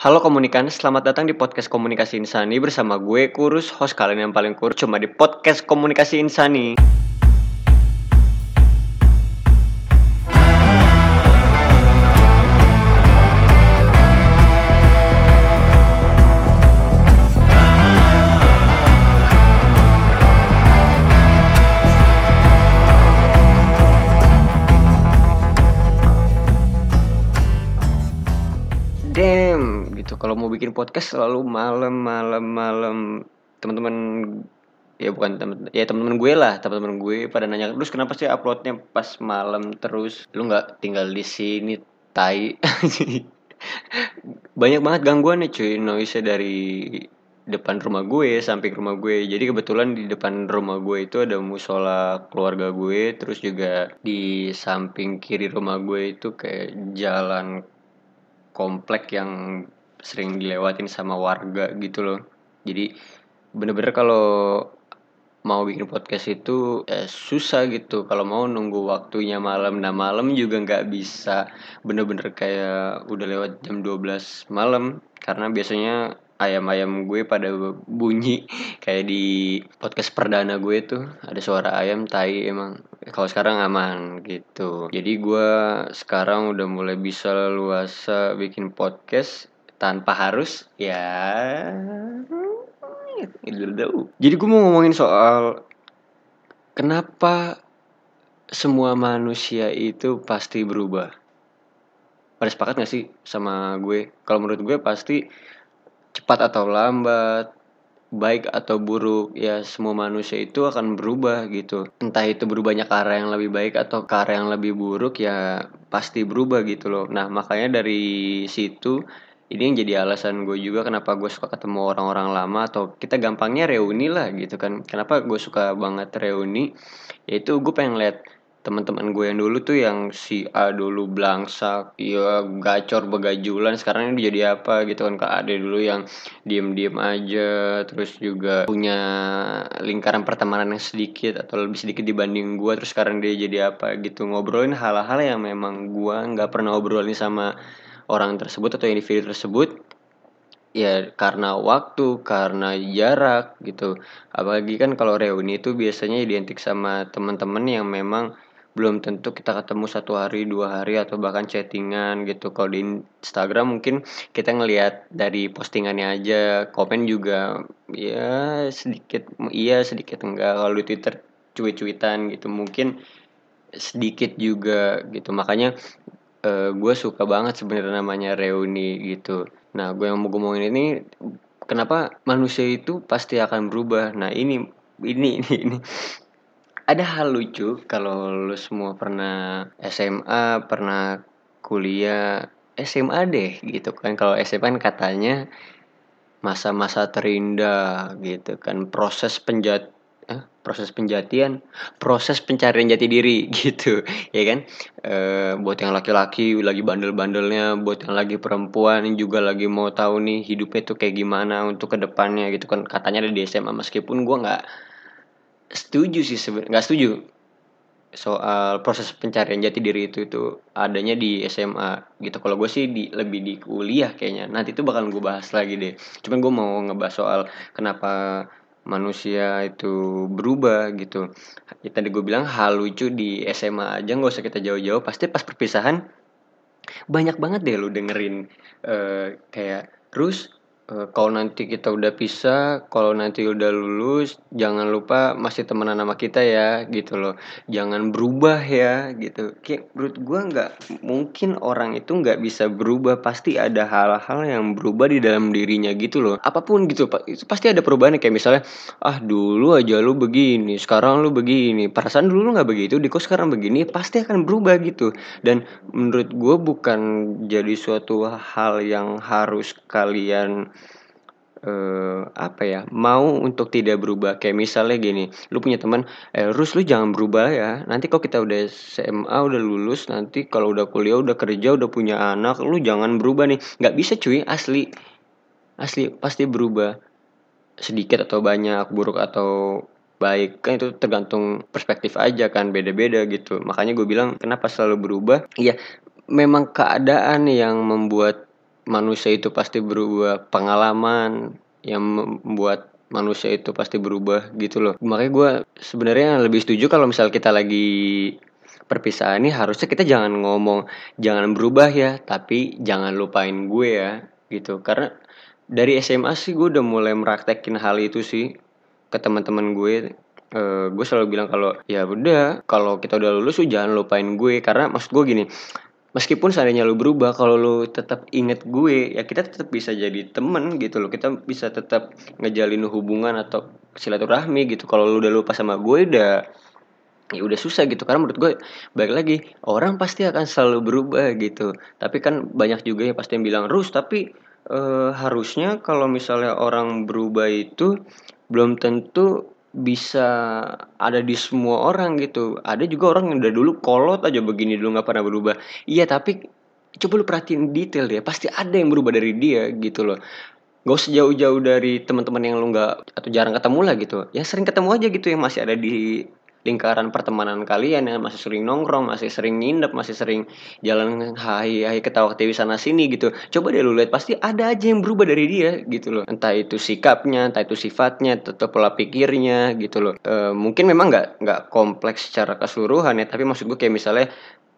Halo komunikan, selamat datang di podcast Komunikasi Insani bersama gue Kurus, host kalian yang paling kurus cuma di podcast Komunikasi Insani. Kalau mau bikin podcast selalu malam, malam, malam. Teman-teman ya bukan teman ya teman-teman gue lah teman-teman gue pada nanya terus kenapa sih uploadnya pas malam terus? Lu nggak tinggal di sini tai. Banyak banget gangguan nih cuy. Noise dari depan rumah gue samping rumah gue. Jadi kebetulan di depan rumah gue itu ada musola keluarga gue terus juga di samping kiri rumah gue itu kayak jalan komplek yang sering dilewatin sama warga gitu loh. Jadi bener-bener kalau mau bikin podcast itu eh, susah gitu. Kalau mau nunggu waktunya malam nah malam juga nggak bisa bener-bener kayak udah lewat jam 12 malam. Karena biasanya ayam-ayam gue pada bunyi kayak di podcast perdana gue tuh. Ada suara ayam tai emang. Kalau sekarang aman gitu. Jadi gue sekarang udah mulai bisa luasa bikin podcast tanpa harus ya jadi gue mau ngomongin soal kenapa semua manusia itu pasti berubah. Pada sepakat gak sih sama gue? Kalau menurut gue pasti cepat atau lambat baik atau buruk ya semua manusia itu akan berubah gitu. Entah itu berubahnya ke arah yang lebih baik atau ke arah yang lebih buruk ya pasti berubah gitu loh. Nah makanya dari situ ini yang jadi alasan gue juga kenapa gue suka ketemu orang-orang lama atau kita gampangnya reuni lah gitu kan. Kenapa gue suka banget reuni? Yaitu gue pengen lihat teman-teman gue yang dulu tuh yang si A dulu belangsak ya gacor begajulan sekarang ini jadi apa gitu kan. Kak Ade dulu yang diem-diem aja terus juga punya lingkaran pertemanan yang sedikit atau lebih sedikit dibanding gue terus sekarang dia jadi apa gitu. Ngobrolin hal-hal yang memang gue nggak pernah obrolin sama orang tersebut atau individu tersebut ya karena waktu karena jarak gitu. Apalagi kan kalau reuni itu biasanya identik sama teman-teman yang memang belum tentu kita ketemu satu hari dua hari atau bahkan chattingan gitu. Kalau di Instagram mungkin kita ngelihat dari postingannya aja komen juga ya sedikit iya sedikit enggak. Kalau di Twitter cuit-cuitan gitu mungkin sedikit juga gitu. Makanya uh, gue suka banget sebenarnya namanya reuni gitu. Nah, gue yang mau ngomongin ini kenapa manusia itu pasti akan berubah. Nah, ini ini ini ini ada hal lucu kalau lu semua pernah SMA, pernah kuliah SMA deh gitu kan. Kalau SMA kan katanya masa-masa terindah gitu kan proses penjat eh, proses penjatian proses pencarian jati diri gitu ya kan? E, buat yang laki-laki lagi bandel-bandelnya buat yang lagi perempuan juga lagi mau tahu nih hidupnya tuh kayak gimana untuk ke depannya gitu kan? Katanya ada di SMA meskipun gue nggak setuju sih sebenarnya nggak setuju soal proses pencarian jati diri itu itu adanya di SMA gitu. Kalau gue sih di lebih di kuliah kayaknya. Nanti itu bakal gue bahas lagi deh. Cuman gue mau ngebahas soal kenapa manusia itu berubah gitu. Ya, tadi gue bilang hal lucu di SMA aja nggak usah kita jauh-jauh. Pasti pas perpisahan banyak banget deh lu dengerin uh, kayak terus kalau nanti kita udah pisah, kalau nanti udah lulus, jangan lupa masih temenan sama kita ya, gitu loh. Jangan berubah ya, gitu. Kayak menurut gue nggak mungkin orang itu nggak bisa berubah, pasti ada hal-hal yang berubah di dalam dirinya gitu loh. Apa pun gitu, itu pasti ada perubahan kayak misalnya, ah dulu aja lu begini, sekarang lu begini, perasaan dulu lu nggak begitu, di kok sekarang begini, pasti akan berubah gitu. Dan menurut gue bukan jadi suatu hal yang harus kalian uh, apa ya mau untuk tidak berubah. Kayak misalnya gini lu punya teman eh Rus lu jangan berubah ya. Nanti kok kita udah SMA udah lulus nanti kalau udah kuliah udah kerja udah punya anak lu jangan berubah nih. Nggak bisa cuy. Asli. Asli pasti berubah. Sedikit atau banyak buruk atau baik kan itu tergantung perspektif aja kan beda-beda gitu. Makanya gue bilang kenapa selalu berubah? Iya memang keadaan yang membuat manusia itu pasti berubah pengalaman yang membuat manusia itu pasti berubah gitu loh. Makanya gue sebenarnya lebih setuju kalau misal kita lagi perpisahan ini harusnya kita jangan ngomong jangan berubah ya tapi jangan lupain gue ya gitu. Karena dari SMA sih gue udah mulai meraktekin hal itu sih ke teman-teman gue. Uh, gue selalu bilang kalau ya udah kalau kita udah lulus lu jangan lupain gue. Karena maksud gue gini meskipun seandainya lu berubah kalau lu tetap inget gue ya kita tetap bisa jadi temen gitu loh. Kita bisa tetap ngejalin hubungan atau silaturahmi gitu. Kalau lu udah lupa sama gue udah ya udah susah gitu. Karena menurut gue balik lagi orang pasti akan selalu berubah gitu. Tapi kan banyak juga yang pasti yang bilang rus tapi e, harusnya kalau misalnya orang berubah itu belum tentu bisa ada di semua orang gitu. Ada juga orang yang udah dulu kolot aja begini dulu nggak pernah berubah. Iya tapi coba lu perhatiin detail ya pasti ada yang berubah dari dia gitu loh. Gak usah jauh-jauh dari teman-teman yang lu nggak atau jarang ketemu lah gitu. Ya sering ketemu aja gitu yang masih ada di lingkaran pertemanan kalian yang masih sering nongkrong, masih sering nginep, masih sering jalan hai hai ketawa ketiwi sana sini gitu. Coba deh lu lihat pasti ada aja yang berubah dari dia gitu loh. Entah itu sikapnya, entah itu sifatnya, atau pola pikirnya gitu loh. E, mungkin memang nggak nggak kompleks secara keseluruhan ya, tapi maksud gue kayak misalnya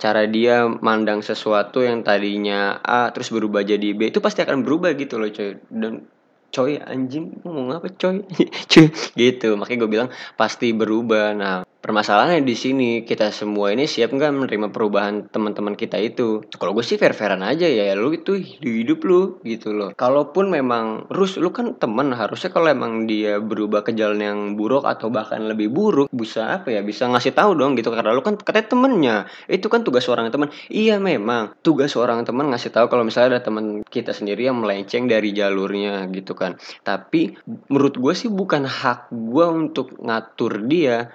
cara dia mandang sesuatu yang tadinya A terus berubah jadi B itu pasti akan berubah gitu loh coy dan coy anjing ngomong apa coy coy gitu makanya gue bilang pasti berubah nah permasalahannya di sini kita semua ini siap nggak menerima perubahan teman-teman kita itu? Kalau gue sih fair fairan aja ya lu itu hidup hidup lu gitu loh. Kalaupun memang terus lu kan temen harusnya kalau emang dia berubah ke jalan yang buruk atau bahkan lebih buruk bisa apa ya bisa ngasih tahu dong gitu. Karena lu kan katanya temennya itu kan tugas seorang teman iya memang tugas seorang teman ngasih tahu kalau misalnya ada teman kita sendiri yang melenceng dari jalurnya gitu kan. Tapi menurut gue sih bukan hak gue untuk ngatur dia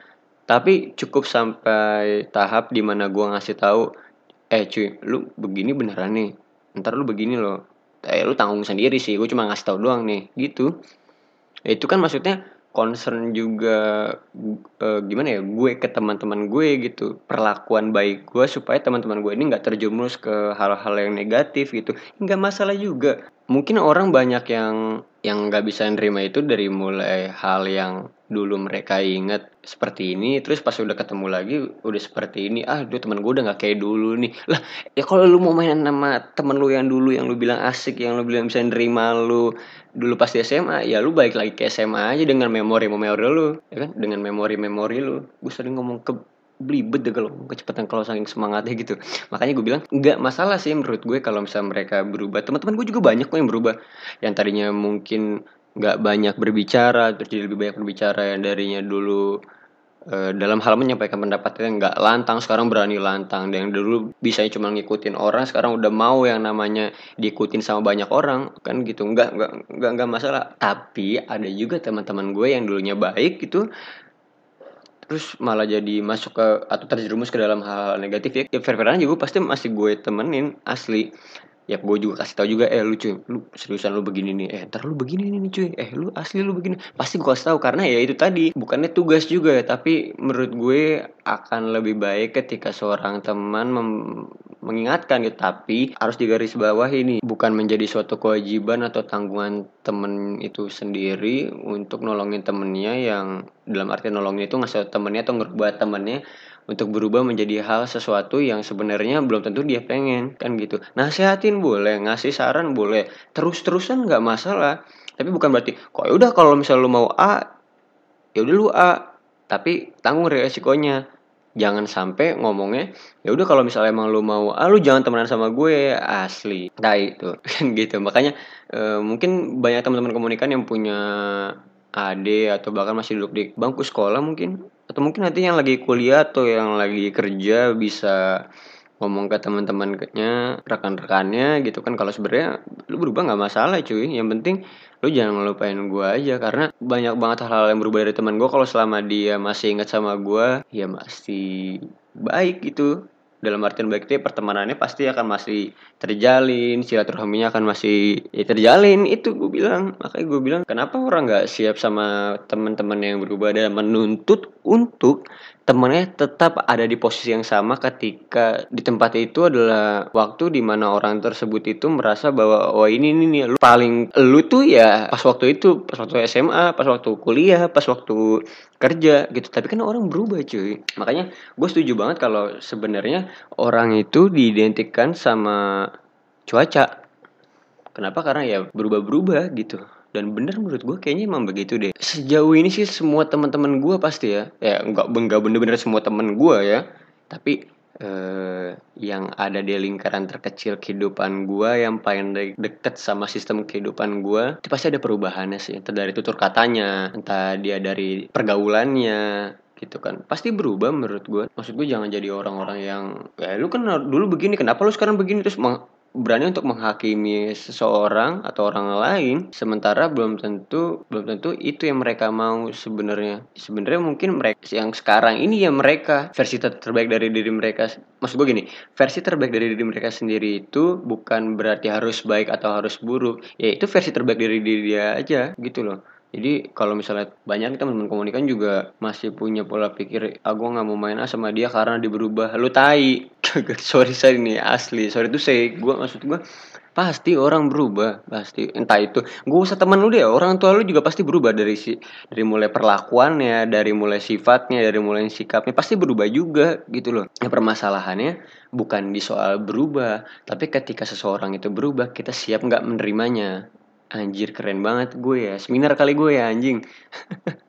tapi cukup sampai tahap di mana gue ngasih tahu eh cuy lu begini beneran nih. Ntar lu begini loh. Eh lu tanggung sendiri sih gue cuma ngasih tahu doang nih gitu. Ya, itu kan maksudnya concern juga e, gimana ya gue ke teman-teman gue gitu. Perlakuan baik gue supaya teman-teman gue ini nggak terjerumus ke hal-hal yang negatif gitu. Nggak masalah juga mungkin orang banyak yang yang nggak bisa nerima itu dari mulai hal yang dulu mereka inget seperti ini terus pas udah ketemu lagi udah seperti ini ah duh teman gue udah nggak kayak dulu nih. Lah ya kalau lu mau main sama temen lu yang dulu yang lu bilang asik yang lu bilang bisa nerima lu dulu pas di SMA ya lu balik lagi ke SMA aja dengan memori memori lu ya kan? Dengan memori memori lu. Gue sering ngomong ke belibet deh kalau kecepatan kalau saking semangatnya gitu. Makanya gue bilang nggak masalah sih menurut gue kalau misalnya mereka berubah. Teman-teman gue juga banyak kok yang berubah. Yang tadinya mungkin nggak banyak berbicara terus jadi lebih banyak berbicara yang darinya dulu e, dalam hal menyampaikan pendapatnya nggak lantang sekarang berani lantang. Dan yang dulu bisa cuma ngikutin orang sekarang udah mau yang namanya diikutin sama banyak orang kan gitu. Nggak nggak nggak nggak masalah. Tapi ada juga teman-teman gue yang dulunya baik gitu terus malah jadi masuk ke atau terjerumus ke dalam hal, -hal negatif ya, ya fair juga pasti masih gue temenin asli. Ya gue juga kasih tau juga eh lu cuy lu seriusan lu begini nih. Eh ntar lu begini nih cuy. Eh lu asli lu begini. Pasti gue kasih tau karena ya itu tadi bukannya tugas juga tapi menurut gue akan lebih baik ketika seorang teman mengingatkan gitu tapi harus digaris bawah ini. Bukan menjadi suatu kewajiban atau tanggungan temen itu sendiri untuk nolongin temennya yang dalam arti nolongin itu ngasih temennya atau ngerubah temennya untuk berubah menjadi hal sesuatu yang sebenarnya belum tentu dia pengen kan gitu. Nasihatin boleh ngasih saran boleh. Terus-terusan nggak masalah. Tapi bukan berarti kok ya udah kalau misal lu mau A ya udah lu A. Tapi tanggung resikonya jangan sampai ngomongnya ya udah kalau misalnya emang lu mau ah lu jangan temenan sama gue asli. Itu kan gitu. Makanya e, mungkin banyak teman-teman komunikan yang punya AD atau bahkan masih duduk di bangku sekolah mungkin atau mungkin nanti yang lagi kuliah atau yang lagi kerja bisa ngomong ke teman-temannya rekan-rekannya gitu kan. Kalau sebenarnya lu berubah nggak masalah cuy. Yang penting lu jangan ngelupain gue aja. Karena banyak banget hal-hal yang berubah dari teman gue kalau selama dia masih ingat sama gue ya masih baik gitu. Dalam artian baik itu ya pertemanannya pasti akan masih terjalin silaturahminya akan masih ya terjalin. Itu gue bilang. Makanya gue bilang kenapa orang nggak siap sama teman-teman yang berubah? Dan menuntut untuk temennya tetap ada di posisi yang sama ketika di tempat itu adalah waktu di mana orang tersebut itu merasa bahwa oh ini ini nih lu paling lu tuh ya pas waktu itu pas waktu SMA pas waktu kuliah pas waktu kerja gitu. Tapi kan orang berubah cuy. Makanya gue setuju banget kalau sebenarnya orang itu diidentikan sama cuaca. Kenapa? Karena ya berubah-berubah gitu dan bener menurut gue kayaknya emang begitu deh. Sejauh ini sih semua teman-teman gue pasti ya ya nggak enggak bener-bener semua teman gue ya tapi eh, yang ada di lingkaran terkecil kehidupan gue yang paling de deket sama sistem kehidupan gue itu pasti ada perubahannya sih. Entah dari tutur katanya entah dia dari pergaulannya gitu kan. Pasti berubah menurut gue maksud gue jangan jadi orang-orang yang ya lu kan dulu begini kenapa lu sekarang begini? Terus berani untuk menghakimi seseorang atau orang lain sementara belum tentu belum tentu itu yang mereka mau sebenarnya sebenarnya mungkin mereka yang sekarang ini ya mereka versi terbaik dari diri mereka maksud gue gini versi terbaik dari diri mereka sendiri itu bukan berarti harus baik atau harus buruk ya itu versi terbaik dari diri dia aja gitu loh jadi kalau misalnya banyak teman-teman komunikan juga masih punya pola pikir, ah gue nggak mau main sama dia karena dia berubah. Lu tai. sorry saya ini asli. Sorry tuh saya gue maksud gue pasti orang berubah pasti entah itu gue usah teman lu deh orang tua lu juga pasti berubah dari si dari mulai perlakuannya dari mulai sifatnya dari mulai sikapnya pasti berubah juga gitu loh ya permasalahannya bukan di soal berubah tapi ketika seseorang itu berubah kita siap nggak menerimanya Anjir keren banget gue ya. Seminar kali gue ya anjing.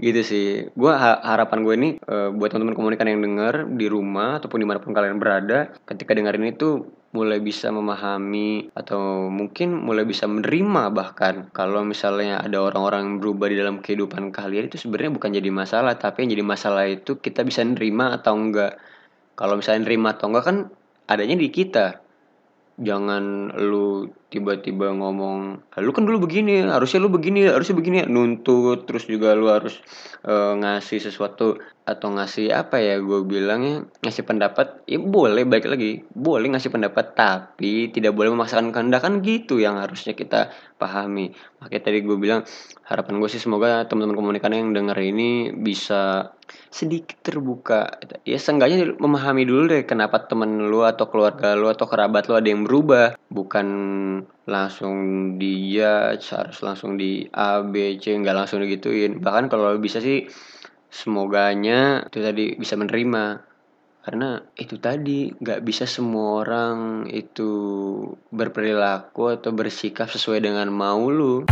gitu sih. Gue ha harapan gue ini uh, buat teman-teman komunikan yang denger di rumah ataupun di mana pun kalian berada, ketika dengerin itu mulai bisa memahami atau mungkin mulai bisa menerima bahkan kalau misalnya ada orang-orang berubah di dalam kehidupan kalian itu sebenarnya bukan jadi masalah tapi yang jadi masalah itu kita bisa nerima atau enggak kalau misalnya nerima atau enggak kan adanya di kita jangan lu tiba-tiba ngomong lu kan dulu begini harusnya lu begini harusnya begini nuntut terus juga lu harus uh, ngasih sesuatu atau ngasih apa ya gue bilangnya ngasih pendapat ya boleh baik lagi boleh ngasih pendapat tapi tidak boleh memaksakan kehendak kan gitu yang harusnya kita pahami. Makanya tadi gue bilang harapan gue sih semoga teman-teman komunikan yang denger ini bisa sedikit terbuka. Ya seenggaknya memahami dulu deh kenapa temen lu atau keluarga lu atau kerabat lu ada yang berubah. Bukan langsung dia harus langsung di A B C nggak langsung digituin. Bahkan kalau bisa sih semoganya itu tadi bisa menerima. Karena itu tadi nggak bisa semua orang itu berperilaku atau bersikap sesuai dengan mau lu